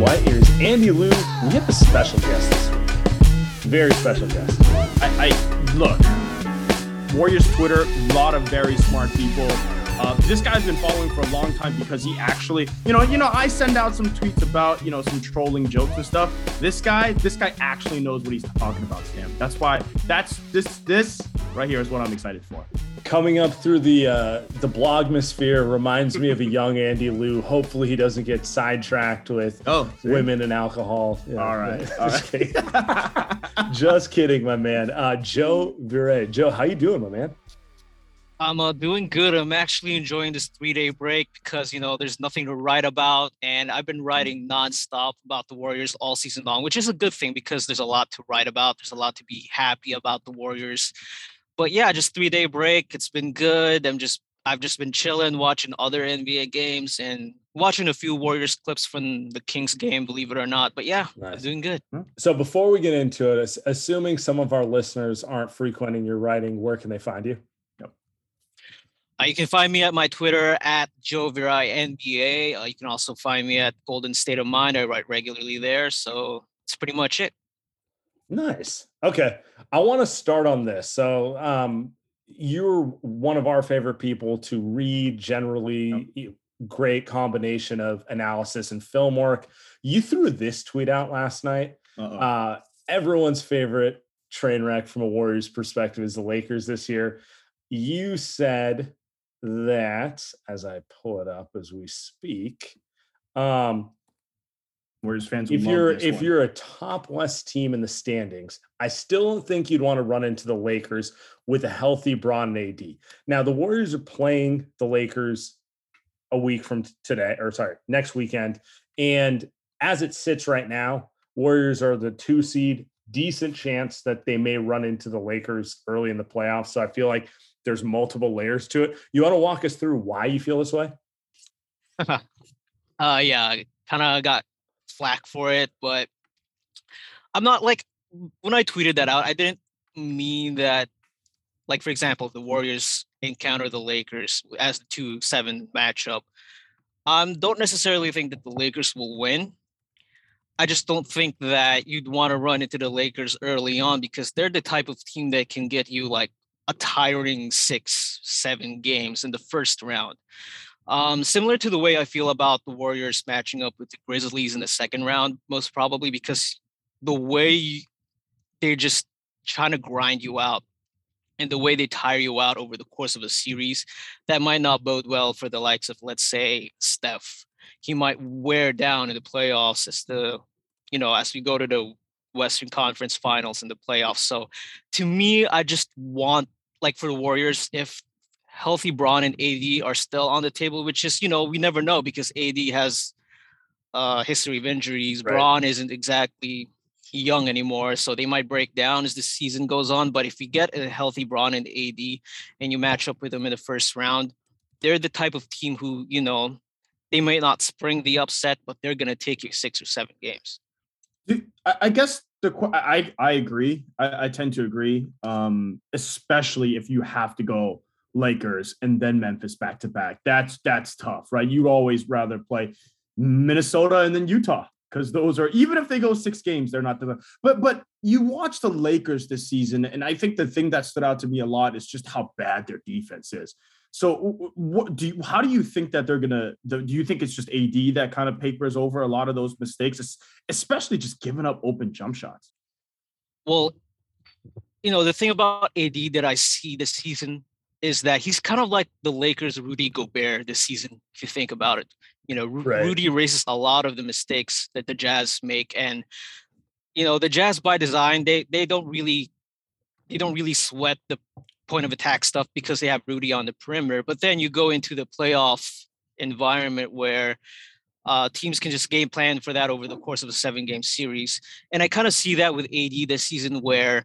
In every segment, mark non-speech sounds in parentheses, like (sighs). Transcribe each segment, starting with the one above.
White Ears. Andy Liu, we have a special guest this week. Very special guest. I, I look, Warriors Twitter, a lot of very smart people. Uh, this guy's been following for a long time because he actually, you know, you know, I send out some tweets about, you know, some trolling jokes and stuff. This guy, this guy actually knows what he's talking about, Sam. That's why that's this this right here is what I'm excited for. Coming up through the uh, the blogmosphere reminds me of a young Andy Liu. Hopefully, he doesn't get sidetracked with Oh, women and alcohol. Yeah, All right, (laughs) Just, all right. kidding. Just kidding, my man. Uh, Joe Viray. Joe, how you doing, my man? I'm uh, doing good. I'm actually enjoying this three day break because, you know, there's nothing to write about. And I've been writing nonstop about the Warriors all season long, which is a good thing because there's a lot to write about. There's a lot to be happy about the Warriors. But yeah, just three day break. It's been good. I'm just, I've just been chilling, watching other NBA games and watching a few Warriors clips from the Kings game, believe it or not. But yeah, Nice. doing good. So before we get into it, assuming some of our listeners aren't frequenting your writing, where can they find you? Uh, you can find me at my Twitter at Joe Viray NBA. Uh, you can also find me at Golden State of Mind. I write regularly there. So it's pretty much it. Nice. Okay. I want to start on this. So, um, you're one of our favorite people to read generally you- great combination of analysis and film work. You threw this tweet out last night. Uh, everyone's favorite train wreck from a Warriors perspective is the Lakers this year. You said that, as I pull it up as we speak, um, Warriors fans, will if love you're this if one. you're a top West team in the standings, I still don't think you'd want to run into the Lakers with a healthy Bron and AD. Now the Warriors are playing the Lakers a week from today, or sorry, next weekend. And as it sits right now, Warriors are the two seed, decent chance that they may run into the Lakers early in the playoffs. So I feel like there's multiple layers to it. You want to walk us through why you feel this way? (laughs) Uh, yeah, kind of got flack for it, but I'm not like when I tweeted that out, I didn't mean that. Like for example, the Warriors encounter the Lakers as the two seven matchup. Um, don't necessarily think that the Lakers will win. I just don't think that you'd want to run into the Lakers early on because they're the type of team that can get you like a tiring six, seven games in the first round. Um, similar to the way I feel about the Warriors matching up with the Grizzlies in the second round, most probably because the way they're just trying to grind you out and the way they tire you out over the course of a series, that might not bode well for the likes of, let's say, Steph. He might wear down in the playoffs as the, you know, as we go to the Western Conference Finals in the playoffs. So, to me, I just want like for the Warriors, if healthy Bron and AD are still on the table, which is, you know, we never know because AD has a history of injuries. Right. Bron isn't exactly young anymore, so they might break down as the season goes on. But if you get a healthy Bron and AD and you match up with them in the first round, they're the type of team who, you know, they may not spring the upset, but they're going to take you six or seven games. I guess the I I agree. I, I tend to agree, um, especially if you have to go Lakers and then Memphis back to back. That's that's tough, right? You'd always rather play Minnesota and then Utah because those are even if they go six games, they're not the but but you watch the Lakers this season, and I think the thing that stood out to me a lot is just how bad their defense is. So, what do you? How do you think that they're gonna? Do you think it's just AD that kind of papers over a lot of those mistakes, especially just giving up open jump shots? Well, you know the thing about AD that I see this season is that he's kind of like the Lakers' Rudy Gobert this season. If you think about it, you know right. Rudy erases a lot of the mistakes that the Jazz make, and you know the Jazz by design they they don't really they don't really sweat the point of attack stuff because they have Rudy on the perimeter. But then you go into the playoff environment where uh, teams can just game plan for that over the course of a seven game series. And I kind of see that with AD this season where,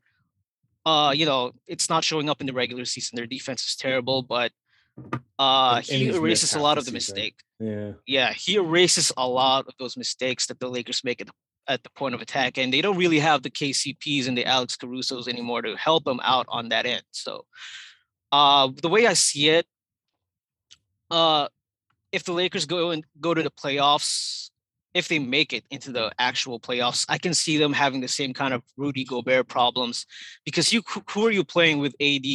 uh, you know, it's not showing up in the regular season. Their defense is terrible, but uh, he erases a lot of the mistake. Yeah. Yeah. He erases a lot of those mistakes that the Lakers make at the at the point of attack, and they don't really have the KCPs and the Alex Caruso's anymore to help them out on that end. So, uh, the way I see it, uh, if the Lakers go and go to the playoffs, if they make it into the actual playoffs, I can see them having the same kind of Rudy Gobert problems because you who are you playing with AD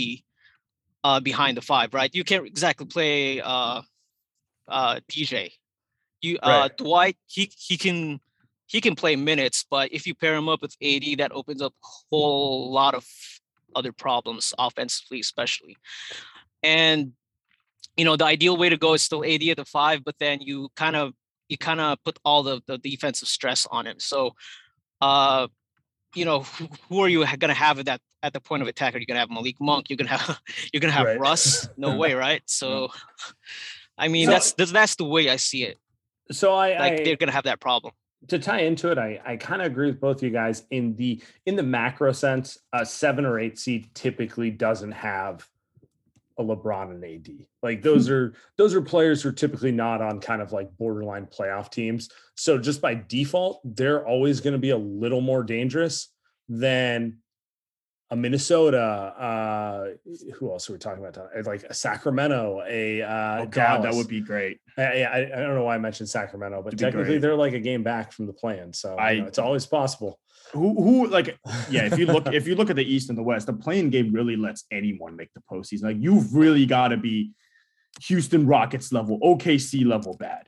uh, behind the five, right? You can't exactly play uh, uh, DJ. You uh, right. Dwight, he he can he can play minutes, but if you pair him up with AD, that opens up a whole lot of other problems offensively, especially. And you know, the ideal way to go is still AD at the five, but then you kind of you kind of put all the, the defensive stress on him. So uh you know, who, who are you going to have at that at the point of attack? Are you going to have Malik Monk? You're going to have (laughs) you're going to have right. Russ? (laughs) No way, right? So, (laughs) I mean, so, that's, that's that's the way I see it. So I like I, they're going to have that problem to tie into it, I, I kind of agree with both of you guys in the in the macro sense. A seven or eight seed typically doesn't have a LeBron and AD. Like those hmm. are those are players who are typically not on kind of like borderline playoff teams. So just by default, they're always going to be a little more dangerous than a Minnesota, uh, who else are we talking about? Like a Sacramento, a uh, oh God, that would be great. I, I, I, don't know why I mentioned Sacramento, but technically they're like a game back from the plan, so I, you know, it's always possible. Who, who, like, (laughs) yeah. If you look, if you look at the East and the West, the play-in game really lets anyone make the postseason. Like, you've really got to be Houston Rockets level, OKC level bad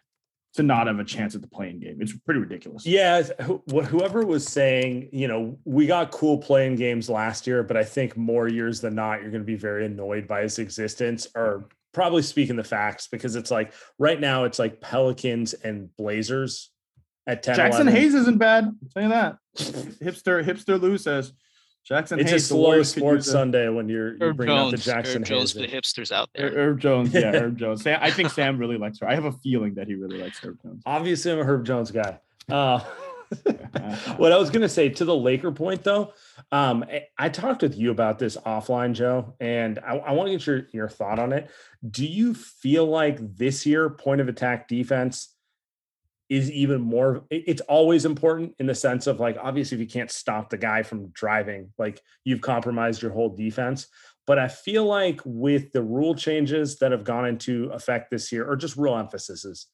to not have a chance at the play-in game. It's pretty ridiculous. Yeah, whoever was saying, you know, we got cool play-in games last year, but I think more years than not, you're going to be very annoyed by its existence, or probably speaking the facts, because it's like right now it's like Pelicans and Blazers at 10. Jaxson 11. Hayes isn't bad. I'll tell you that. hipster hipster Liu says Jaxson it's Hayes, a slow sports Sunday when you're, you're bringing Jones, up the Jackson Herb Jones for the hipsters out there. Herb Jones, yeah, (laughs) Herb Jones. I think Sam really likes her. I have a feeling that he really likes Herb Jones. Obviously, I'm a Herb Jones guy. Uh, (laughs) what I was going to say to the Laker point, though, um, I talked with you about this offline, Joe, and I, I want to get your your thought on it. Do you feel like this year point of attack defense is even more it's always important in the sense of like obviously if you can't stop the guy from driving like you've compromised your whole defense. But i feel like with the rule changes that have gone into effect this year or just real emphasis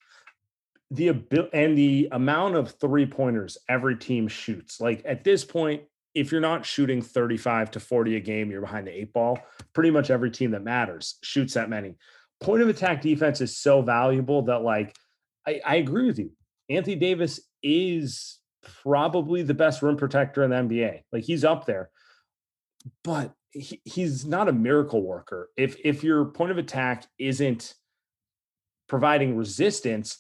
the ability and the amount of three pointers every team shoots like at this point if you're not shooting 35 to 40 a game you're behind the eight ball pretty much every team that matters shoots that many. Point of attack defense is so valuable that like I, I agree with you Anthony Davis is probably the best rim protector in the NBA. Like he's up there, but he, he's not a miracle worker. If if your point of attack isn't providing resistance,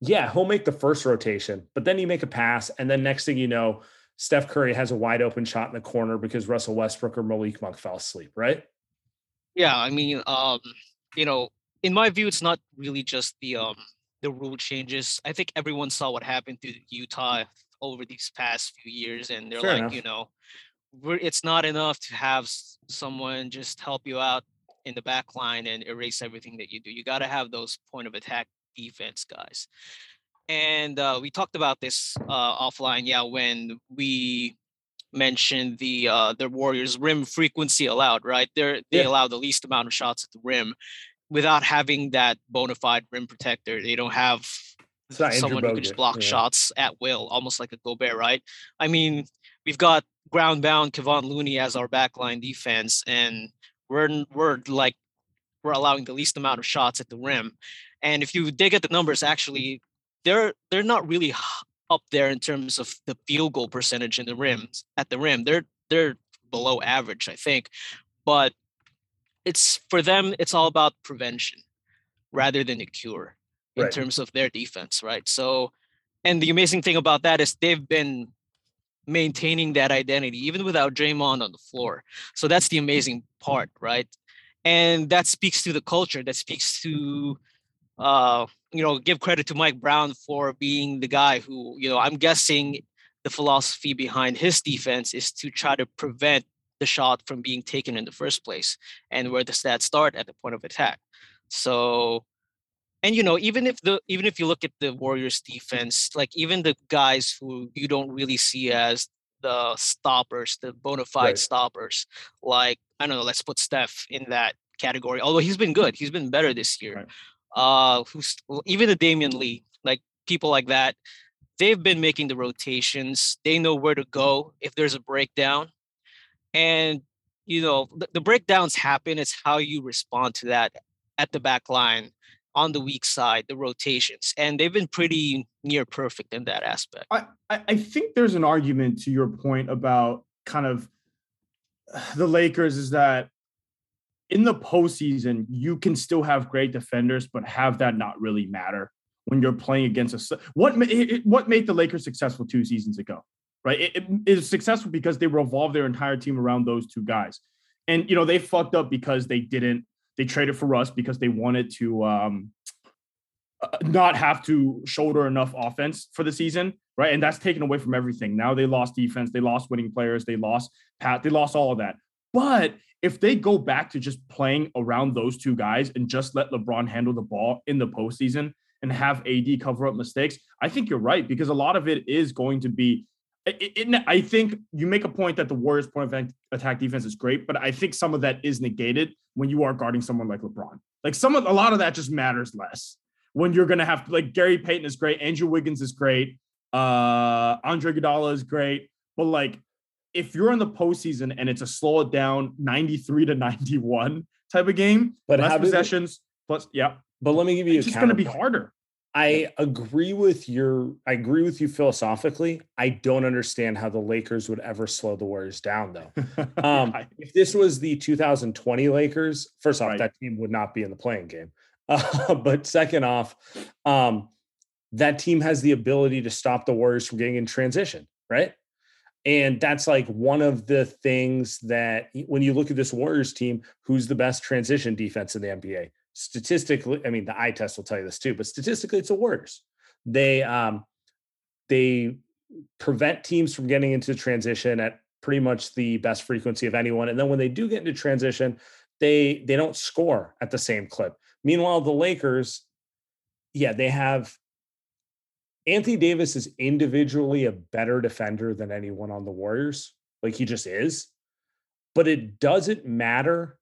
yeah, he'll make the first rotation, but then you make a pass, and then next thing you know, Steph Curry has a wide open shot in the corner because Russell Westbrook or Malik Monk fell asleep, right? Yeah, I mean, um, you know, in my view, it's not really just the um the rule changes. I think everyone saw what happened to Utah over these past few years, and they're Fair like, enough. you know, it's not enough to have someone just help you out in the back line and erase everything that you do. You got to have those point of attack defense guys. and uh, we talked about this uh, offline. Yeah, when we mentioned the uh, the Warriors rim frequency allowed, right? They they yeah. allow the least amount of shots at the rim without having that bona fide rim protector. They don't have someone who can just block yeah. shots at will, almost like a Gobert, right? I mean, we've got ground bound Kevon Looney as our backline defense, and we're we're like we're allowing the least amount of shots at the rim. And if you dig at the numbers, actually, they're they're not really up there in terms of the field goal percentage in the rims at the rim. They're they're below average, I think. But it's for them, it's all about prevention rather than a cure in right. terms of their defense, right? So, and the amazing thing about that is they've been maintaining that identity even without Draymond on the floor. So that's the amazing part, right? And that speaks to the culture. That speaks to, uh, you know, give credit to Mike Brown for being the guy who, you know, I'm guessing the philosophy behind his defense is to try to prevent the shot from being taken in the first place and where does that start at the point of attack so and you know even if the even if you look at the warriors defense like even the guys who you don't really see as the stoppers the bona fide right. stoppers like i don't know let's put steph in that category although he's been good he's been better this year right. uh who's even the damion lee like people like that they've been making the rotations they know where to go if there's a breakdown and you know the, the breakdowns happen it's how you respond to that at the back line on the weak side the rotations and they've been pretty near perfect in that aspect. I i think there's an argument to your point about kind of (sighs) the lakers is that in the postseason, you can still have great defenders, but have that not really matter when you're playing against a what what made the Lakers successful two seasons ago right? It, it is successful because they revolve their entire team around those two guys. And you know, they fucked up because they didn't they traded for Russ because they wanted to um uh, not have to shoulder enough offense for the season, right? And that's taken away from everything. Now they lost defense, they lost winning players, they lost Pat, they lost all of that. But if they go back to just playing around those two guys and just let LeBron handle the ball in the postseason and have AD cover up mistakes, I think you're right because a lot of it is going to be it, it, I think you make a point that the Warriors' point of attack defense is great, but I think some of that is negated when you are guarding someone like LeBron. Like some of a lot of that just matters less when you're going to have like Gary Payton is great, Andrew Wiggins is great, uh, Andre Iguodala is great, but like if you're in the postseason and it's a slow it down 93 to 91 type of game, but less possessions plus yeah. But let me give you it's just going to be harder. I agree with your I agree with you philosophically. I don't understand how the Lakers would ever slow the Warriors down though. (laughs) Um, if this was the 2020 Lakers, first off, right. that team would not be in the play-in game. (laughs) Uh, but second off, um, that team has the ability to stop the Warriors from getting in transition, right? And that's like one of the things that when you look at this Warriors team, who's the best transition defense in the NBA? Statistically, I mean, the eye test will tell you this too, but statistically, it's the Warriors. They um, they prevent teams from getting into transition at pretty much the best frequency of anyone. And then when they do get into transition, they they don't score at the same clip. Meanwhile, the Lakers, yeah, they have Anthony Davis is individually a better defender than anyone on the Warriors. Like he just is. But it doesn't matter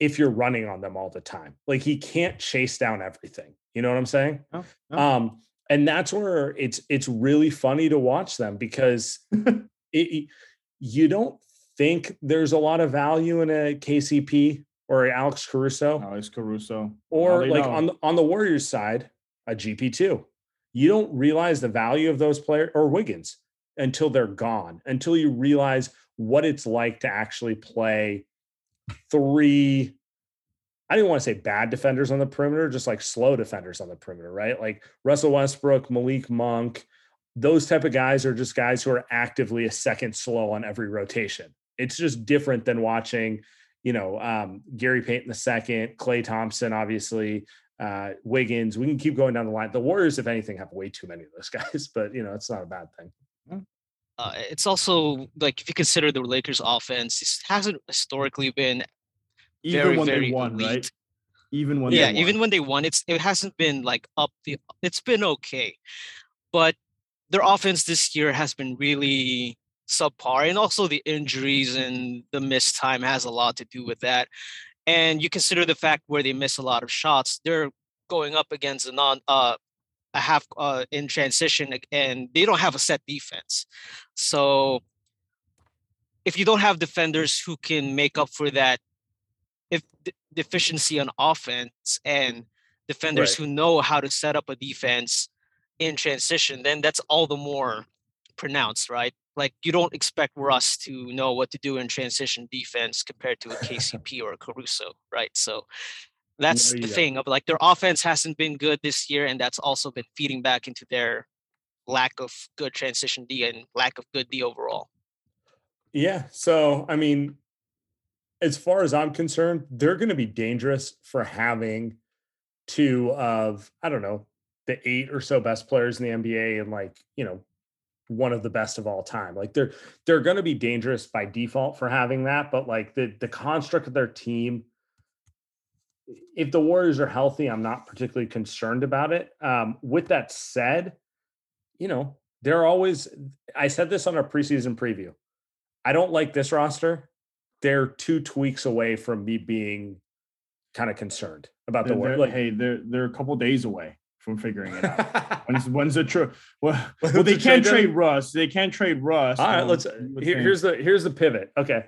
if you're running on them all the time. Like he can't chase down everything. You know what I'm saying? Oh, oh. Um, and that's where it's it's really funny to watch them because (laughs) it, you don't think there's a lot of value in a KCP or Alex Caruso. Alex Caruso. Or like on the, on the Warriors side, a GP2. You don't realize the value of those players or Wiggins until they're gone, until you realize what it's like to actually play three I didn't want to say bad defenders on the perimeter, just like slow defenders on the perimeter, right? Like Russell Westbrook, Malik Monk, those type of guys are just guys who are actively a second slow on every rotation. It's just different than watching, you know, um, Gary Payton the second, Klay Thompson, obviously, uh, Wiggins. We can keep going down the line. The Warriors, if anything, have way too many of those (laughs) guys, but you know, it's not a bad thing. Uh, it's also like if you consider the Lakers' offense, it hasn't historically been even very, when very they won, elite. right? even when yeah, even when they won, it's it hasn't been like up the. It's been okay, but their offense this year has been really subpar, and also the injuries and the missed time has a lot to do with that. And you consider the fact where they miss a lot of shots, they're going up against a non uh a half uh in transition and they don't have a set defense. So if you don't have defenders who can make up for that if deficiency on offense and defenders right. who know how to set up a defense in transition, then that's all the more pronounced, right? Like you don't expect Russ to know what to do in transition defense compared to a (laughs) KCP or a Caruso, right? So that's the thing of like their offense hasn't been good this year, and that's also been feeding back into their lack of good transition D and lack of good D overall. Yeah. So I mean, as far as I'm concerned, they're going to be dangerous for having two of I don't know the eight or so best players in the NBA and like you know one of the best of all time. Like they're they're going to be dangerous by default for having that, but like the the construct of their team if the Warriors are healthy, I'm not particularly concerned about it. Um, with that said, you know, they're always I said this on our preseason preview. I don't like this roster. They're two tweaks away from me being kind of concerned about the Warriors. Like, hey, they're they're a couple days away from figuring it out. when's (laughs) when's the true? Well, well they can't trade, Russ. They can't trade Russ. All right, um, let's. Here, here's the here's the pivot. Okay,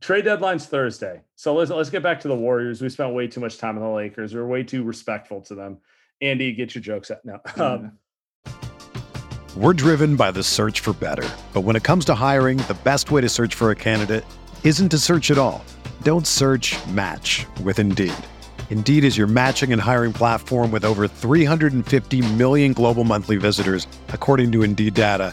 trade deadline's Thursday. So let's let's get back to the Warriors. We spent way too much time on the Lakers. We're way too respectful to them. Andy, get your jokes out now. (laughs) Um, We're driven by the search for better, but when it comes to hiring, the best way to search for a candidate isn't to search at all. Don't search. Match with Indeed. Indeed is your matching and hiring platform with over 350 million global monthly visitors, according to Indeed data,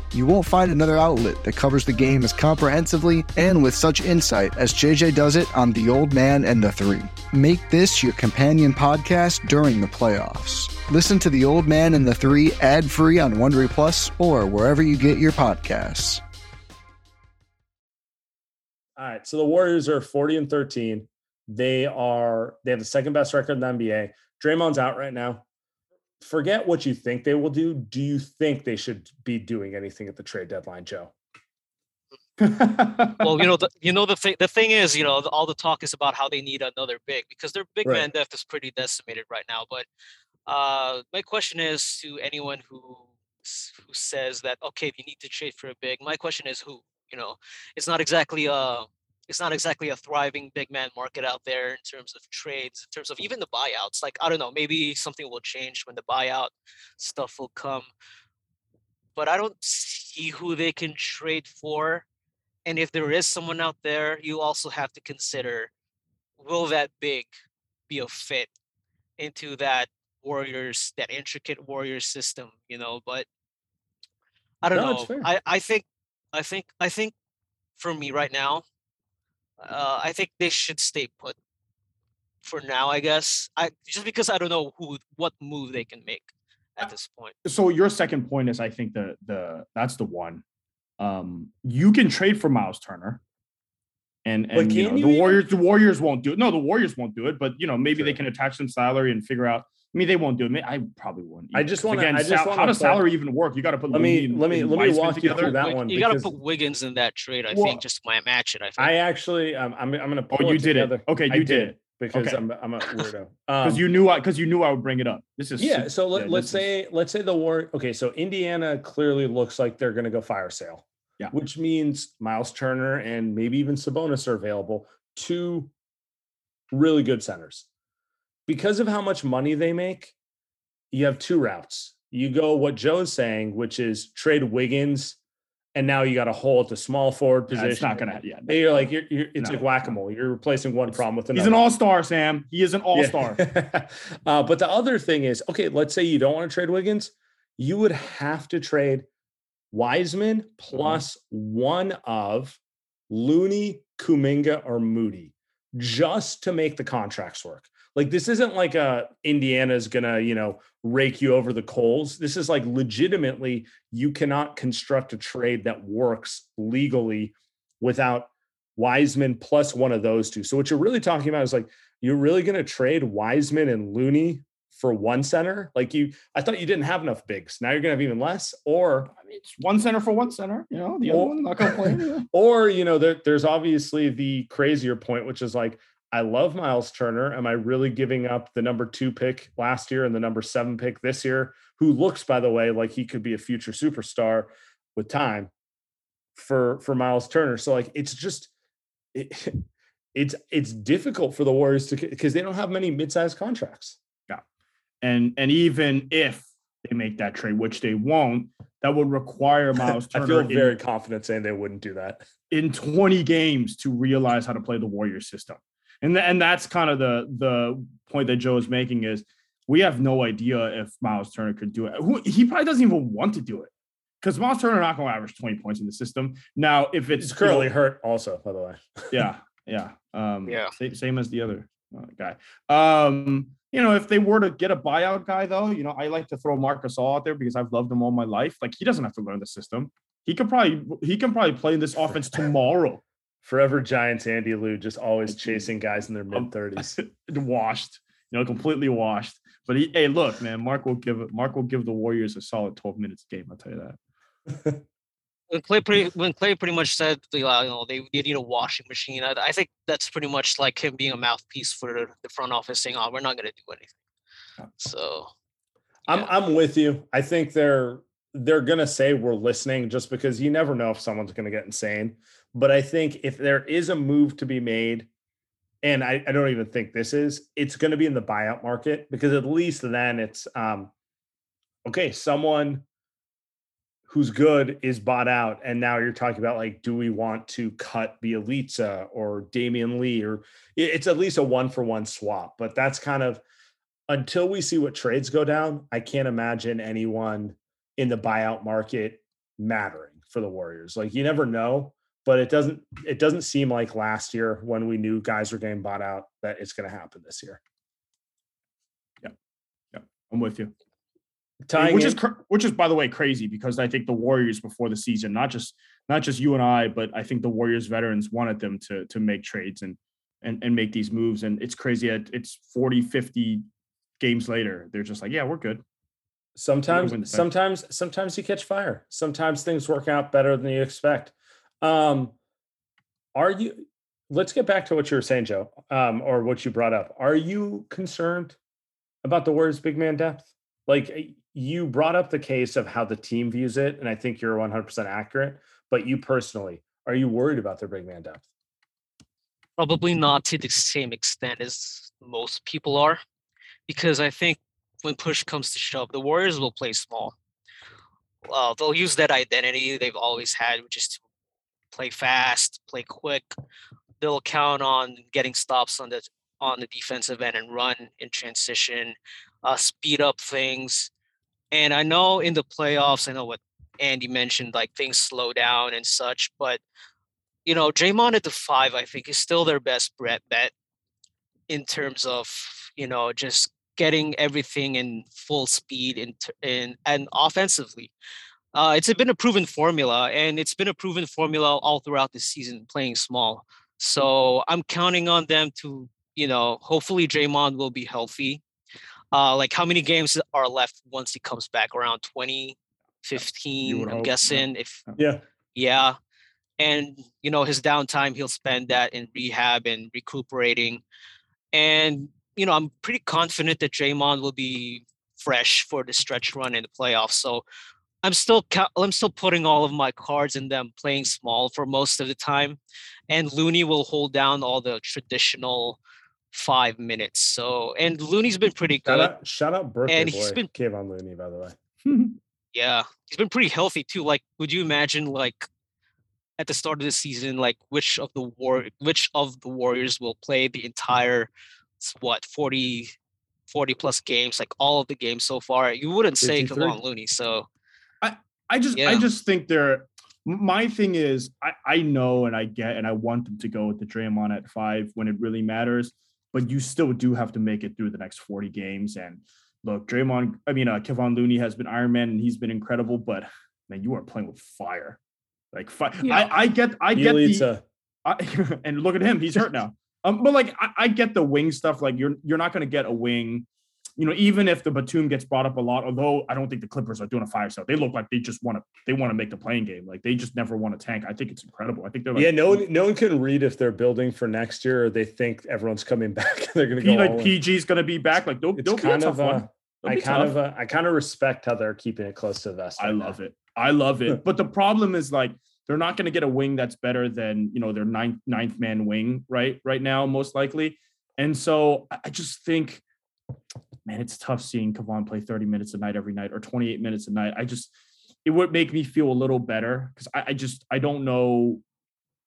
You won't find another outlet that covers the game as comprehensively and with such insight as JJ does it on The Old Man and the Three. Make this your companion podcast during the playoffs. Listen to The Old Man and the Three ad free on Wondery Plus or wherever you get your podcasts. All right. So the Warriors are 40 and 13. They are, they have the second best record in the NBA. Draymond's out right now forget what you think they will do. Do you think they should be doing anything at the trade deadline, Joe? well, you know, the, you know the thing. The thing is, you know, all the talk is about how they need another big because their big right. man depth is pretty decimated right now. But uh, my question is to anyone who who says that okay, you need to trade for a big. My question is who. You know, it's not exactly a it's not exactly a thriving big man market out there in terms of trades, in terms of even the buyouts. Like, I don't know, maybe something will change when the buyout stuff will come. But I don't see who they can trade for. And if there is someone out there, you also have to consider will that big be a fit into that Warriors, that intricate Warriors system, you know? But I don't No, know. I, I think I think I think for me right now, uh, I think they should stay put for now, I guess. I just because I don't know who what move they can make Uh, at this point. so your second point is I think the the that's the one. Um, you can trade for Miles Turner. And, and you know, the you even? Warriors, the Warriors won't do it. No, the Warriors won't do it. But you know, maybe they can attach some salary and figure out. I mean, they won't do it. I probably wouldn't. I either, just 'cause wanna- again, I just sal- wanna how does salary even work? You got to put. Let me- let me- let me Wiseman walk you through that Wig- one you got to put Wiggins in that trade. I Well, think just might match it. I think. I actually, um, I'm, I'm gonna. Oh, you it did it. together. Okay, I you did it because Okay. I'm, I'm a weirdo. (laughs) because Um, you knew I because you knew I would bring it up. This is yeah. So let, yeah, let's this is- say let's say the war. Okay, so Indiana clearly looks like they're gonna go fire sale. Yeah. Which means Miles Turner and maybe even Sabonis are available. Two really good centers. Because of how much money they make, you have two routes. You go what Joe's saying, which is trade Wiggins, and now you got a hole at the small forward Yeah, position. it's not gonna. Yeah, Hey, You're like you're, you're it's No. like whack a mole. You're replacing one problem with another. he's an all star, Sam. He is an all Yeah. star. (laughs) uh, but the other thing is, okay, let's say you don't want to trade Wiggins, you would have to trade Wiseman plus one of Looney, Kuminga, or Moody just to make the contracts work. Like this isn't like a Indiana's gonna, you know, rake you over the coals. This is like legitimately you cannot construct a trade that works legally without Wiseman plus one of those two. So what you're really talking about is like you're really to trade Wiseman and Looney for one center? Like you, I thought you didn't have enough bigs. Now you're to have even less, or I mean, it's one center for one center. You know, the other one not gonna play. yeah. (laughs) or you know, there, there's obviously the crazier point, which is like I love Miles Turner. Am I really giving up the number two pick last year and the number seven pick this year? Who looks, by the way, like he could be a future superstar with time for for Miles Turner. So like it's just it, (laughs) it's it's difficult for the Warriors to because they don't have many mid-sized contracts. Yeah, and and even if they make that trade, which they won't, that would require (laughs) Miles I Turner feel in- very confident saying they wouldn't do that. in 20 games to realize how to play the Warriors system. And, th- and that's kind of the the point that Joe is making is we have no idea if Miles Turner could do it. Who, he probably doesn't even want to do it because Miles Turner not going to average 20 points in the system. Now, if it's It's you know, currently hurt, also, by the way. (laughs) yeah, yeah, um, Yeah. Same, same as the other uh, guy. Um, you know, if they were to get a buyout guy, though, you know, I like to throw Marc Gasol out there because I've loved him all my life. Like he doesn't have to learn the system. He could probably he can probably play in this offense tomorrow. Forever Giants Andy Liu just always chasing guys in their um, mid 30s. (laughs) washed, you know, completely washed. But he, hey, look, man, Marc will give it. Marc will give the Warriors a solid 12 minutes game. I'll tell you that. (laughs) when Klay pretty when Klay pretty much said you know they, they need a washing machine. I, I think that's pretty much like him being a mouthpiece for the, the front office, saying, "Oh, we're not going to do anything." Yeah. So I'm I'm with you. I think they're they're gonna say we're listening just because you never know if someone's gonna get insane. But I think if there is a move to be made, and I, I don't even think this is, it's gonna be in the buyout market because at least then it's um okay, someone who's good is bought out, and now you're talking about like, do we want to cut Bjelica or Damion Lee, or it's at least a one for one swap. But that's kind of until we see what trades go down, I can't imagine anyone in the buyout market mattering for the Warriors. Like you never know, but it doesn't it doesn't seem like last year when we knew guys were getting bought out that it's going to happen this year. Yeah, yeah, I'm with you. Tying which in- is cr- which is by the way crazy because I think the Warriors before the season, not just not just you and I, but I think the Warriors veterans wanted them to to make trades and and and make these moves. And it's crazy. that It's 40, 50 games later. They're just like, yeah, we're good. sometimes win the thing. sometimes sometimes you catch fire. Sometimes things work out better than you expect. Um are you let's get back to what you were saying, Joe, um, or what you brought up. Are you concerned about the Warriors' big man depth? Like eh, you brought up the case of how the team views it, and I think you're 100% accurate. But you personally, are you worried about their big man depth? probably not to the same extent as most people are, because I think when push comes to shove, the Warriors will play small. Uh, they'll use that identity they've always had, which is to play fast, play quick. They'll count on getting stops on the on the defensive end and run in transition, uh, speed up things. And I know in the playoffs, I know what Andy mentioned, like things slow down and such. But you know, Draymond at the five, I think, is still their best bet in terms of you know just getting everything in full speed in, in and offensively. Uh, it's been a proven formula, and it's been a proven formula all throughout the season, playing small. So I'm counting on them to, you know, hopefully Draymond will be healthy. Uh, like how many games are left once he comes back? Around 20, 15, I'm hope. guessing. If yeah, yeah, and you know his downtime, he'll spend that in rehab and recuperating. And you know, I'm pretty confident that Draymond will be fresh for the stretch run in the playoffs. So I'm still I'm still putting all of my cards in them playing small for most of the time, and Looney will hold down all the traditional five minutes. So and Looney's been pretty good. Shout out, shout out birthday and boy, he's been Kevon Looney, by the way. (laughs) yeah, he's been pretty healthy too. Like, would you imagine like at the start of the season, like which of the war which of the Warriors will play the entire what 40 40 plus games, like all of the games so far? You wouldn't say Kevon Looney. So I just yeah. I just think they're my thing is I, I know and I get and I want them to go with the Draymond at five when it really matters, but you still do have to make it through the next 40 games. And look, Draymond, I mean uh Kevon Looney has been Iron Man and he's been incredible, but man, you are playing with fire. Like fire. Yeah. I, I get I get the I, (laughs) and look at him, he's hurt now. Um, but like I, I get the wing stuff. Like you're you're not gonna get a wing you know, even if the Batum gets brought up a lot, although I don't think the Clippers are doing a fire sale, they look like they just want to they want to make the play-in game. Like they just never want to tank. I think it's incredible. I think they're like, yeah. No one, no one can read if they're building for next year or they think everyone's coming (laughs) back. they're going to go like PG's going to be back. Like they'll, they'll kind of. Uh, I kind of uh, I kind of respect how they're keeping it close to the vest. Right I love now. it. I love it. (laughs) but the problem is like they're not going to get a wing that's better than you know their ninth ninth man wing right right now most likely. And so I just think man, it's tough seeing Kevon play 30 minutes a night every night or 28 minutes a night. I just, it would make me feel a little better because I, I, just, I don't know.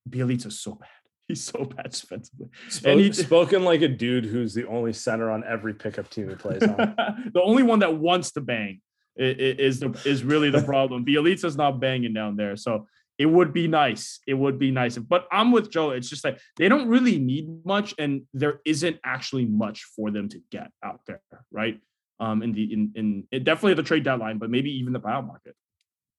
Bjelica's so bad. (laughs) He's so bad defensively. Spoke, and he's spoken like a dude who's the only center on every pickup team he plays on. (laughs) the only one that wants to bang is, is the is really the problem. (laughs) Bjelica's not banging down there. So it would be nice. It would be nice. But I'm with Joe. It's just like they don't really need much, and there isn't actually much for them to get out there, right? Um, in the in in it definitely the trade deadline, but maybe even the buyout market.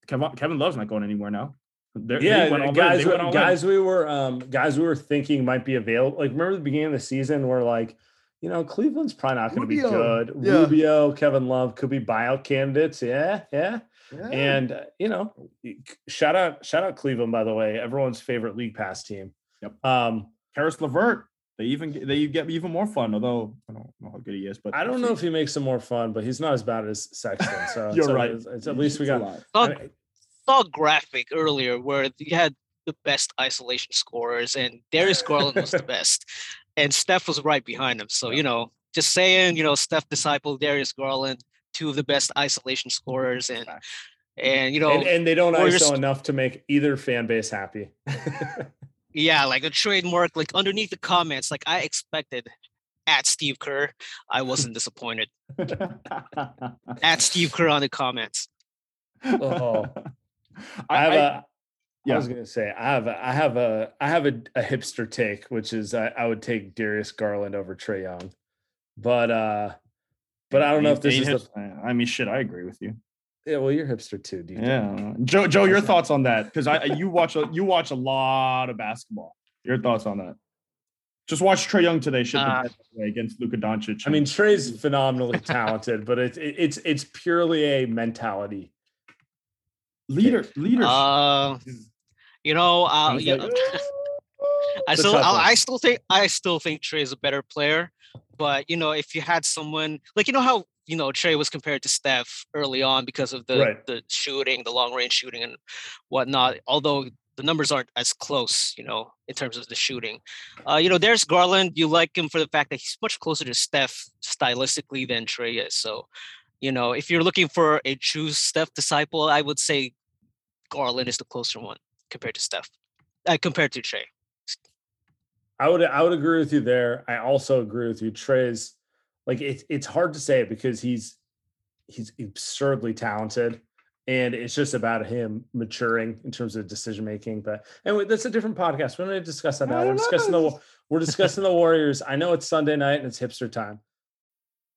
Kevin Kevin Love's not going anywhere now. They're, yeah, guys, guys, in. we were um guys we were thinking might be available. Like remember the beginning of the season where like you know, Cleveland's probably not going to be good. Yeah. Rubio, Kevin Love could be buyout candidates. Yeah, yeah. Yeah. And uh, you know, shout out, shout out Cleveland, by the way, everyone's favorite league pass team. Yep. Um, Caris LeVert. They even they get even more fun, although I don't know how good he is. But I don't know if he makes them more fun, but he's not as bad as Sexton. So (laughs) you're right. It's, it's, at least we got. Saw, saw graphic earlier where you had the best isolation scorers, and Darius Garland was the (laughs) best, and Steph was right behind him. So you know, just saying, you know, Steph disciple Darius Garland two of the best isolation scorers and and you know and, and they don't Warriors, ISO enough to make either fan base happy. (laughs) yeah, like a trademark, like underneath the comments, like I expected at Steve Kerr. I wasn't disappointed. at Steve Kerr on the comments. Oh. (laughs) I have I, a yeah. I was gonna say I have a, I have a I have a, a hipster take, which is I, I would take Darius Garland over Trae Young, but uh but I don't know if this is. The... I mean, shit, I agree with you. Yeah, well, you're hipster too, dude. Yeah, Joe. Joe, your thoughts on that? Because I you watch a, you watch a lot of basketball. Your thoughts on that? Just watch Trae Young today shit uh, against Luka Doncic. I mean, Trae's phenomenally talented, but it's it, it's it's purely a mentality. Leader, leader. Uh, you know, uh, you (laughs) know I still I, I still think I still think Trae is a better player. But you know, if you had someone like you know how you know Trae was compared to Steph early on because of the right. the shooting, the long range shooting and whatnot. Although the numbers aren't as close, you know, in terms of the shooting. Uh, you know, there's Garland. You like him for the fact that he's much closer to Steph stylistically than Trae is. So, you know, if you're looking for a true Steph disciple, I would say Garland is the closer one compared to Steph, uh, compared to Trae. I would I would agree with you there. I also agree with you. Trae's like it's it's hard to say because he's he's absurdly talented and it's just about him maturing in terms of decision making. But anyway, that's a different podcast. We're going to discuss that now. We're discussing the we're discussing the Warriors. I know it's Sunday night and it's hipster time.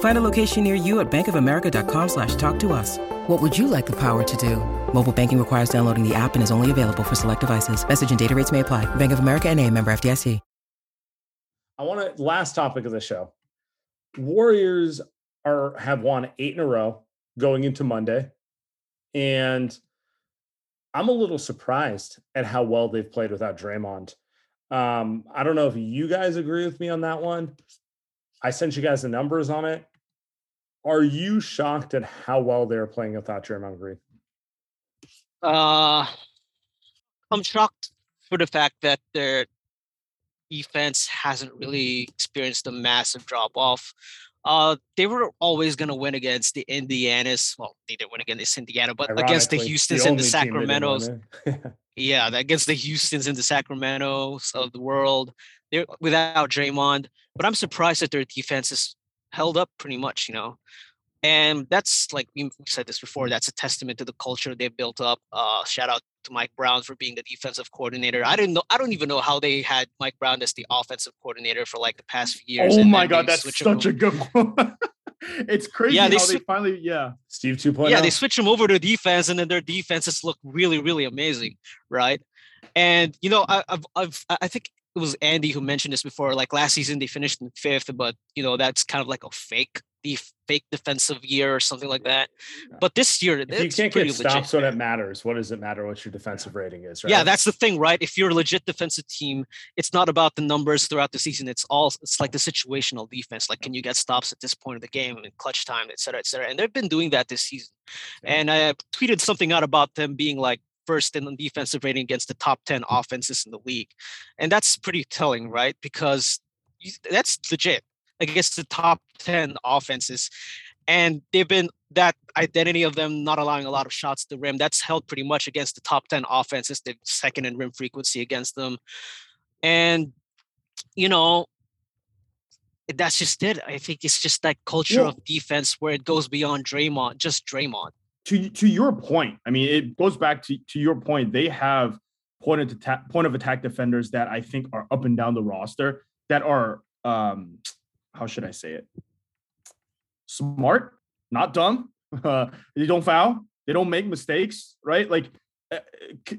Find a location near you at bankofamerica.com slash talk to us. What would you like the power to do? Mobile banking requires downloading the app and is only available for select devices. Message and data rates may apply. Bank of America and a member FDIC. I want to last topic of the show. Warriors are have won eight in a row going into Monday. And I'm a little surprised at how well they've played without Draymond. Um, I don't know if you guys agree with me on that one. I sent you guys the numbers on it. Are you shocked at how well they're playing without Draymond Green? Uh, I'm shocked for the fact that their defense hasn't really experienced a massive drop off. Uh, they were always going to win against the Indianas. Well, they didn't win against Indiana, but against the Houston's the and the Sacramentos. (laughs) yeah, against the Houston's and the Sacramentos of the world. They're without Draymond, but I'm surprised that their defense is held up pretty much. You know, and that's like we said this before. That's a testament to the culture they've built up. Uh, shout out to Mike Brown for being the defensive coordinator. I didn't know. I don't even know how they had Mike Brown as the offensive coordinator for like the past few years. Oh my god, that's such a good one. (laughs) it's crazy yeah, they how sw- they finally yeah. Steve 2.0. Yeah, they switch him over to defense, and then their defenses look really, really amazing, right? And you know, I, I've, I've I think it was Andy who mentioned this before. Like last season, they finished in fifth, but you know that's kind of like a fake the fake defensive year or something like that. But this year, if you can't get stops when it matters. What does it matter what your defensive rating is? Right? Yeah, that's the thing, right? If you're a legit defensive team, it's not about the numbers throughout the season. It's all it's like the situational defense. Like, can you get stops at this point of the game in clutch time, et cetera, et cetera. And they've been doing that this season. And I tweeted something out about them being like first in the defensive rating against the top 10 offenses in the league. And that's pretty telling, right? Because that's legit against the top 10 offenses. And they've been that identity of them not allowing a lot of shots to rim. That's held pretty much against the top 10 offenses. They're second in rim frequency against them. And, you know, that's just it. I think it's just that culture yeah. of defense where it goes beyond Draymond, just Draymond to to your point, I mean, it goes back to to your point. They have point of attack point of attack defenders that I think are up and down the roster that are um how should I say it? Smart, not dumb. Uh, (laughs) they don't foul. They don't make mistakes, right? Like uh,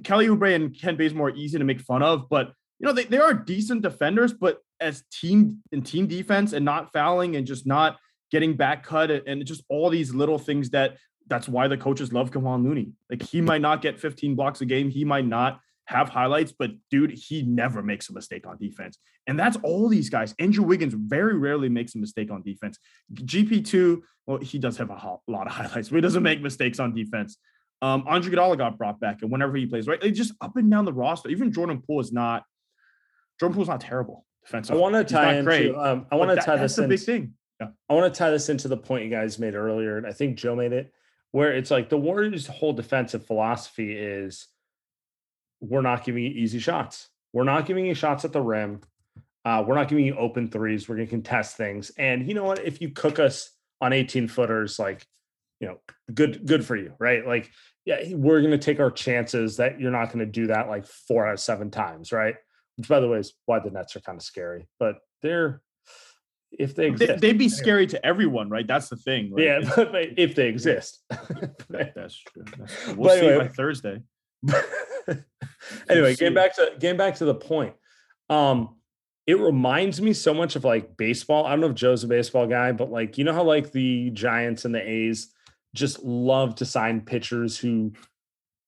Kelly Oubre and Kent Bazemore are easy to make fun of, but you know they, they are decent defenders. But as team in team defense and not fouling and just not getting back cut and just all these little things that that's why the coaches love Kevon Looney. Like he might not get 15 blocks a game, he might not have highlights, but dude, he never makes a mistake on defense. And that's all these guys. Andrew Wiggins very rarely makes a mistake on defense. GP2, well, he does have a lot of highlights, but he doesn't make mistakes on defense. Um, Andre Iguodala got brought back, and whenever he plays, right, like just up and down the roster. Even Jordan Poole is not. Jordan Poole's not terrible defensively. I want to tie into. Um, I want to tie this. That's the big thing. Yeah. I want to tie this into the point you guys made earlier, and I think Joe made it where it's like the Warriors' whole defensive philosophy is we're not giving you easy shots. We're not giving you shots at the rim. Uh, we're not giving you open threes. We're going to contest things. And you know what? If you cook us on 18 footers, like, you know, good, good for you, right? Like, yeah, we're going to take our chances that you're not going to do that like four out of seven times, right? Which, by the way, is why the Nets are kind of scary, but they're if they exist. They'd be scary to everyone, right? That's the thing. Right? Yeah, but if they exist. (laughs) That's true. That's true. We'll see by Thursday. (laughs) anyway, getting back to getting back to the point. Um, it reminds me so much of like baseball. I don't know if Joe's a baseball guy, but like you know how like the Giants and the A's just love to sign pitchers who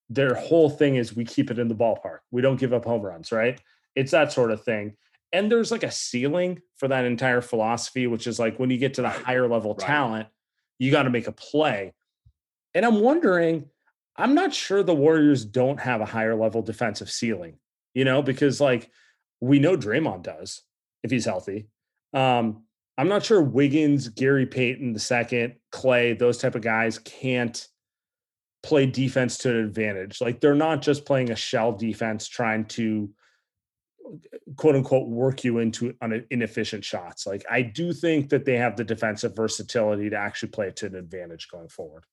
their whole thing is we keep it in the ballpark. We don't give up home runs, right? It's that sort of thing. And there's like a ceiling for that entire philosophy, which is like when you get to the higher level Right. talent, you got to make a play. And I'm wondering, I'm not sure the Warriors don't have a higher level defensive ceiling, you know, because like we know Draymond does if he's healthy. Um, I'm not sure Wiggins, Gary Payton the second, Klay, those type of guys can't play defense to an advantage. Like they're not just playing a shell defense trying to quote unquote work you into on inefficient shots. Like I do think that they have the defensive versatility to actually play it to an advantage going forward.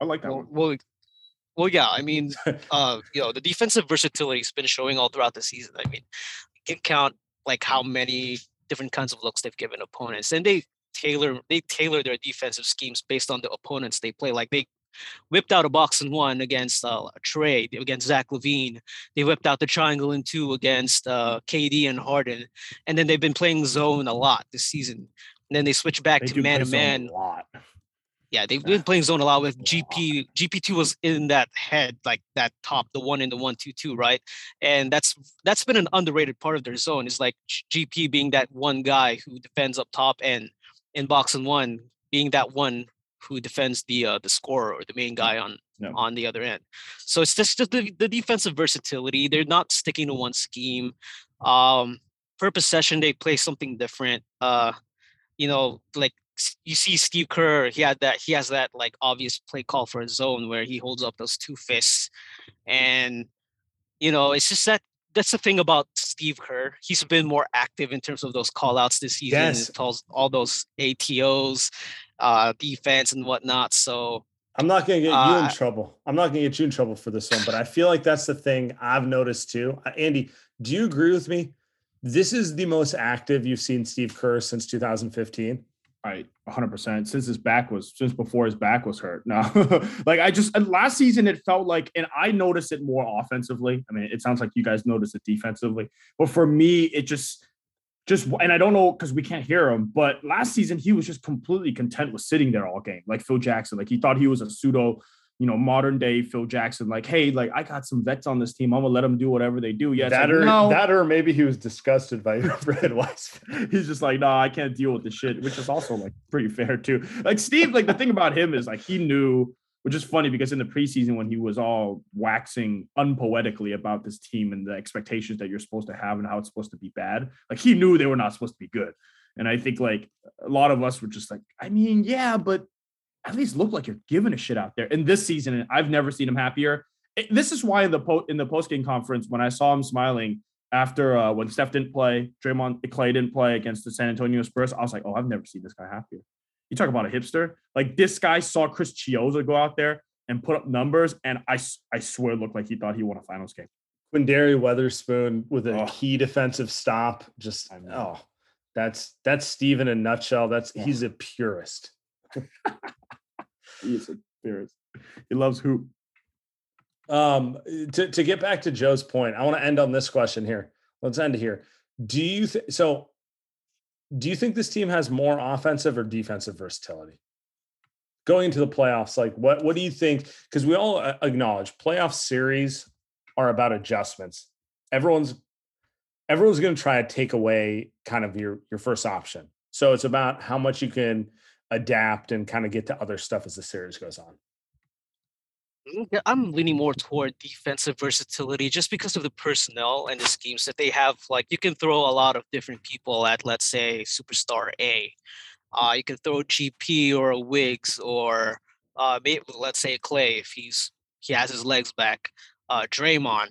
I like that Well, one. well, well, yeah. I mean, (laughs) uh, you know, the defensive versatility has been showing all throughout the season. I mean, you can count like how many different kinds of looks they've given opponents, and they tailor they tailor their defensive schemes based on the opponents they play. Like they whipped out a box and one against uh, Trae against Zach LaVine. They whipped out the triangle in two against uh, KD and Harden, and then they've been playing zone a lot this season. And then they switch back They to man to man. a lot. yeah, they've been playing zone a lot with GP. GP2 was in that head, like that top, the one in the one two two, right? And that's that's been an underrated part of their zone. Is like GP being that one guy who defends up top, and in box and one being that one who defends the uh, the scorer or the main guy on No. on the other end. So it's just, just the, the defensive versatility. They're not sticking to one scheme. Um, per possession, they play something different. Uh, you know, like you see Steve Kerr, he had that he has that like obvious play call for a zone where he holds up those two fists. And you know, it's just that that's the thing about Steve Kerr. He's been more active in terms of those call outs this season, Yes. tells all those ATOs, uh, defense and whatnot. So I'm not going to get you Uh, in trouble. I'm not going to get you in trouble for this one, but I feel like that's the thing I've noticed too. Uh, Andy, do you agree with me? This is the most active you've seen Steve Kerr since 2015. Right, 100 percent. Since his back was since before his back was hurt. No, (laughs) like I just last season it felt like, and I noticed it more offensively. I mean, it sounds like you guys noticed it defensively, but for me, it just just and I don't know because we can't hear him. But last season he was just completely content with sitting there all game, like Phil Jackson. Like he thought he was a pseudo, you know, modern day Phil Jackson. Like, hey, like I got some vets on this team. I'm gonna let them do whatever they do. Yeah, that like, or no. that or maybe he was disgusted by (laughs) Red Weiss. (laughs) He's just like, no, I can't deal with the shit, which is also like pretty fair too. Like Steve, like the thing about him is like he knew, which is funny because in the preseason when he was all waxing unpoetically about this team and the expectations that you're supposed to have and how it's supposed to be bad, like he knew they were not supposed to be good. And I think like a lot of us were just like, I mean, yeah, but at least look like you're giving a shit out there. And this season, and I've never seen him happier. It- this is why in the po- in the post game conference when I saw him smiling after uh, when Steph didn't play, Draymond Klay didn't play against the San Antonio Spurs, I was like, oh, I've never seen this guy happier. You talk about a hipster. Like this guy saw Chris Chiozza go out there and put up numbers, and I, I swear it looked like he thought he won a finals game. Quinndary Weatherspoon with a Oh. key defensive stop. Just I know. oh, that's that's Steve in a nutshell. That's Yeah. he's a purist. He is a spirit. He loves hoop. Um, to, to get back to Joe's point, I want to end on this question here. Let's end here. Do you think so? Do you think this team has more offensive or defensive versatility going into the playoffs? Like, what what do you think? Because we all uh, acknowledge playoff series are about adjustments. Everyone's everyone's going to try to take away kind of your your first option. So it's about how much you can adapt and kind of get to other stuff as the series goes on. Mm, I'm leaning more toward defensive versatility just because of the personnel and the schemes that they have. Like you can throw a lot of different people at, let's say, superstar A. Uh, you can throw GP or a Wiggs or uh, maybe, let's say Klay if he's he has his legs back. Uh, Draymond.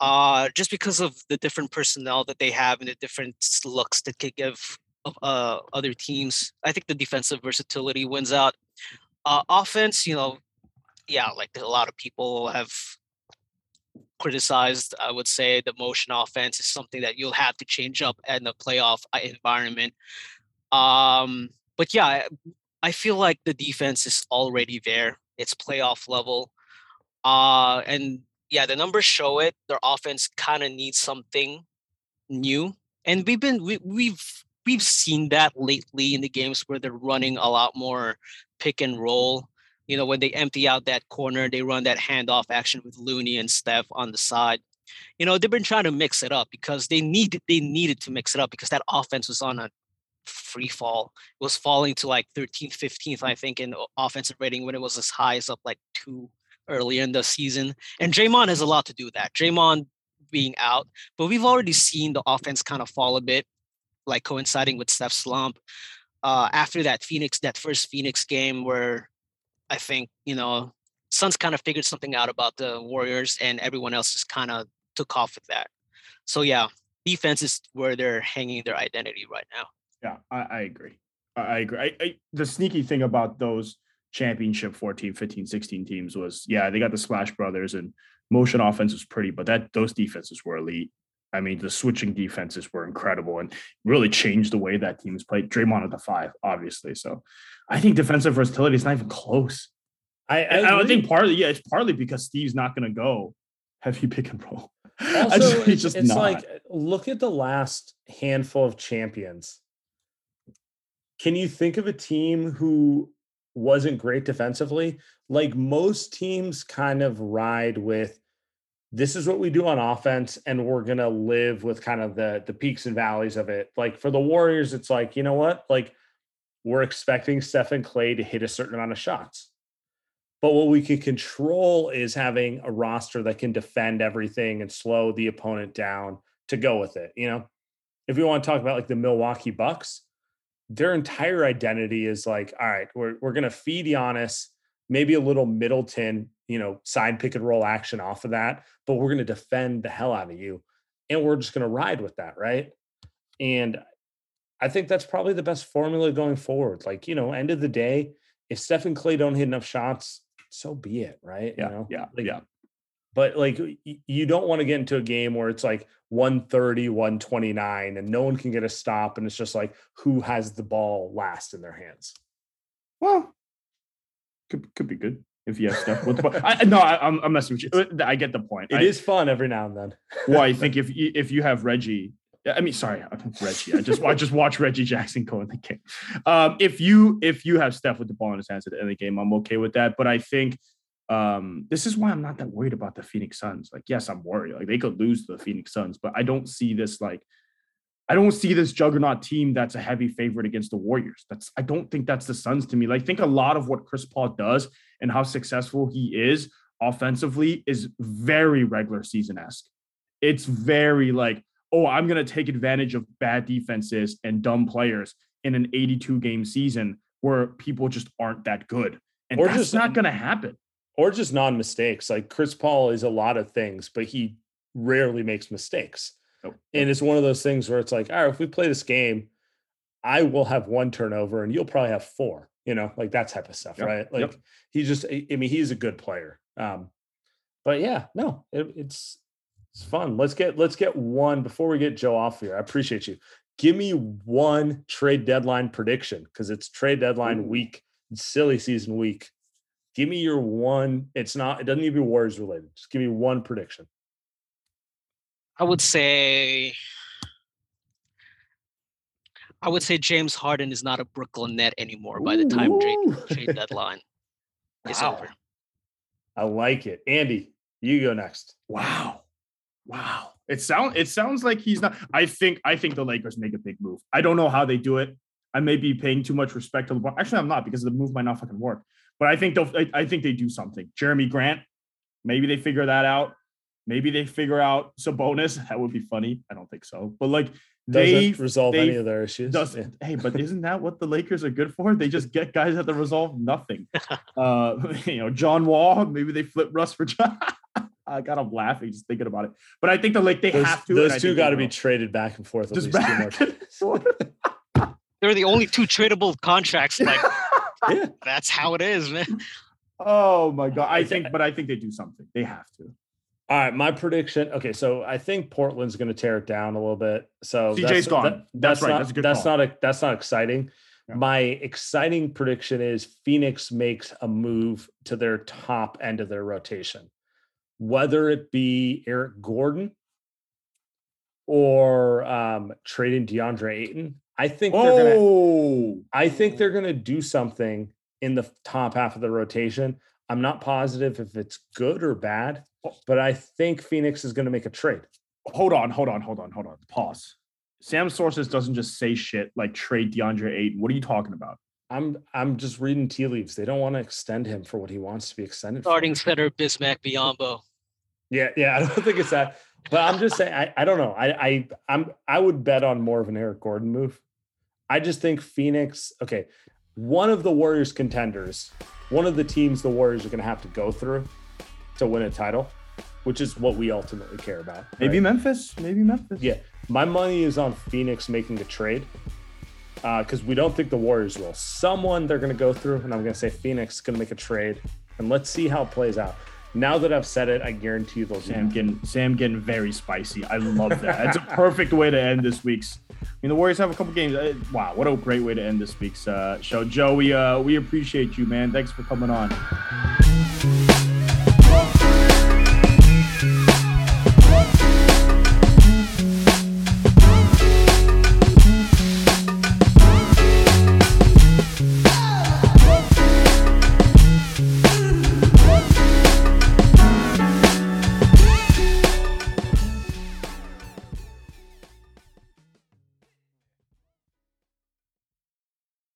Uh, just because of the different personnel that they have and the different looks that could give uh, other teams, I think the defensive versatility wins out. Uh, offense, you know, yeah, like a lot of people have criticized, I would say the motion offense is something that you'll have to change up in the playoff uh, environment. Um, but yeah, I- feel like the defense is already there. It's playoff level. Uh, and yeah, the numbers show it. Their offense kind of needs something new and we've been we, we've we've seen that lately in the games where they're running a lot more pick and roll. You know, when they empty out that corner, they run that handoff action with Looney and Steph on the side. You know, they've been trying to mix it up because they needed they needed to mix it up because that offense was on a free fall. It was falling to like 13th, 15th, I think, in offensive rating when it was as high as up like two earlier in the season. And Draymond has a lot to do with that. Draymond being out, but we've already seen the offense kind of fall a bit, like coinciding with Steph's slump. Uh, after that Phoenix, that first Phoenix game where I think, you know, Suns kind of figured something out about the Warriors and everyone else just kind of took off with that. So yeah, defense is where they're hanging their identity right now. Yeah, I, I agree. I, agree. I, I, the sneaky thing about those championship 14, 15, 16 teams was, yeah, they got the Splash Brothers and motion offense was pretty, but that those defenses were elite. I mean, the switching defenses were incredible and really changed the way that teams played. Draymond at the five, obviously. So I think defensive versatility is not even close. I, I, I don't think partly, yeah, it's partly because Steve's not going to go heavy pick and roll. (laughs) Also, just, it's, it's like look at the last handful of champions. Can you think of a team who wasn't great defensively? Like most teams kind of ride with this is what we do on offense and we're going to live with kind of the the peaks and valleys of it. Like for the Warriors it's like, you know what? Like we're expecting Stephen Klay to hit a certain amount of shots. But what we can control is having a roster that can defend everything and slow the opponent down to go with it. You know, if we want to talk about like the Milwaukee Bucks, their entire identity is like, all right, we're, we're going to feed Giannis, maybe a little Middleton, you know, side pick and roll action off of that, but we're going to defend the hell out of you. And we're just going to ride with that. Right. And I think that's probably the best formula going forward. Like, you know, end of the day, if Stephen Klay don't hit enough shots, so be it, right? Yeah, you know? yeah, like, yeah. But like, you don't want to get into a game where it's like 130, 129, and no one can get a stop, and it's just like who has the ball last in their hands. Well, could could be good if you have stuff with the ball. I, no, I, am I'm messing with you. Uh, I get the point. It I, is fun every now and then. (laughs) well, I think if you, if you have Reggie I mean, sorry, Reggie. I just I just watch Reggie Jackson go in the game. Um, if you if you have Steph with the ball in his hands at the end of the game, I'm okay with that. But I think um, this is why I'm not that worried about the Phoenix Suns. Like, yes, I'm worried. Like they could lose to the Phoenix Suns, but I don't see this like I don't see this juggernaut team that's a heavy favorite against the Warriors. That's I don't think that's the Suns to me. Like, I think a lot of what Chris Paul does and how successful he is offensively is very regular season esque. It's very like oh, I'm going to take advantage of bad defenses and dumb players in an 82 game season where people just aren't that good. And or that's just not going to happen. Or just non mistakes. Like Chris Paul is a lot of things, but he rarely makes mistakes. Oh. And it's one of those things where it's like, all right, if we play this game, I will have one turnover and you'll probably have four, you know, like that type of stuff, yep. right? Like yep. he just, I mean, he's a good player. Um, but yeah, no, it, it's it's fun. Let's get let's get one before we get Joe off here. I appreciate you. Give me one trade deadline prediction because it's trade deadline Ooh. week, silly season week. Give me your one. It's not. It doesn't need to be Warriors related. Just give me one prediction. I would say. I would say James Harden is not a Brooklyn net anymore by the time (laughs) trade, trade (laughs) deadline is wow. over. I like it. Andy, you go next. Wow. Wow. It sounds it sounds like he's not. I think I think the Lakers make a big move. I don't know how they do it. I may be paying too much respect to LeBron. Actually, I'm not because the move might not fucking work. But I think they'll. I, I think they do something. Jerami Grant, maybe they figure that out. Maybe they figure out Sabonis. (laughs) That would be funny. I don't think so. But like they Doesn't resolve they, any of their issues. Does, yeah. Hey, but (laughs) isn't that what the Lakers are good for? They just get guys that resolve nothing. (laughs) uh, (laughs) you know, John Wall. Maybe they flip Russ for John. I got him laughing just thinking about it. But I think the like they those, have to. Those two got to be traded back and forth. Just back They're the only two tradable contracts. Like, yeah. that's how it is, man. Oh my god! I think, but I think they do something. They have to. All right, my prediction. Okay, so I think Portland's going to tear it down a little bit. So CJ's that's, gone. That, that's, that's, right. Not, that's a good. That's call. not a. That's not exciting. Yeah. My exciting prediction is Phoenix makes a move to their top end of their rotation whether it be Eric Gordon or um, trading DeAndre Ayton. I think they're gonna. Oh, I think they're gonna do something in the top half of the rotation. I'm not positive if it's good or bad, but I think Phoenix is gonna make a trade. hold on, hold on, hold on, hold on. Pause. Sam sources doesn't just say shit like trade DeAndre Ayton. What are you talking about? I'm I'm just reading tea leaves. They don't want to extend him for what he wants to be extended. for. Starting center Bismack Biyombo. Yeah, yeah. (laughs) I don't think it's that. But I'm just saying, I, I don't know. I I I'm I would bet on more of an Eric Gordon move. I just think Phoenix, okay, one of the Warriors contenders, one of the teams the Warriors are gonna have to go through to win a title, which is what we ultimately care about. Maybe right? Memphis. Maybe Memphis. Yeah. My money is on Phoenix making a trade. because we don't think the Warriors will. Someone they're going to go through, and I'm going to say Phoenix is going to make a trade, and let's see how it plays out. Now that I've said it, I guarantee you they'll Sam getting Sam getting very spicy. I love that. That's a perfect way to end this week's. I mean, the Warriors have a couple games. Uh, Wow, what a great way to end this week's uh, show, Joe. We uh, we appreciate you, man. Thanks for coming on.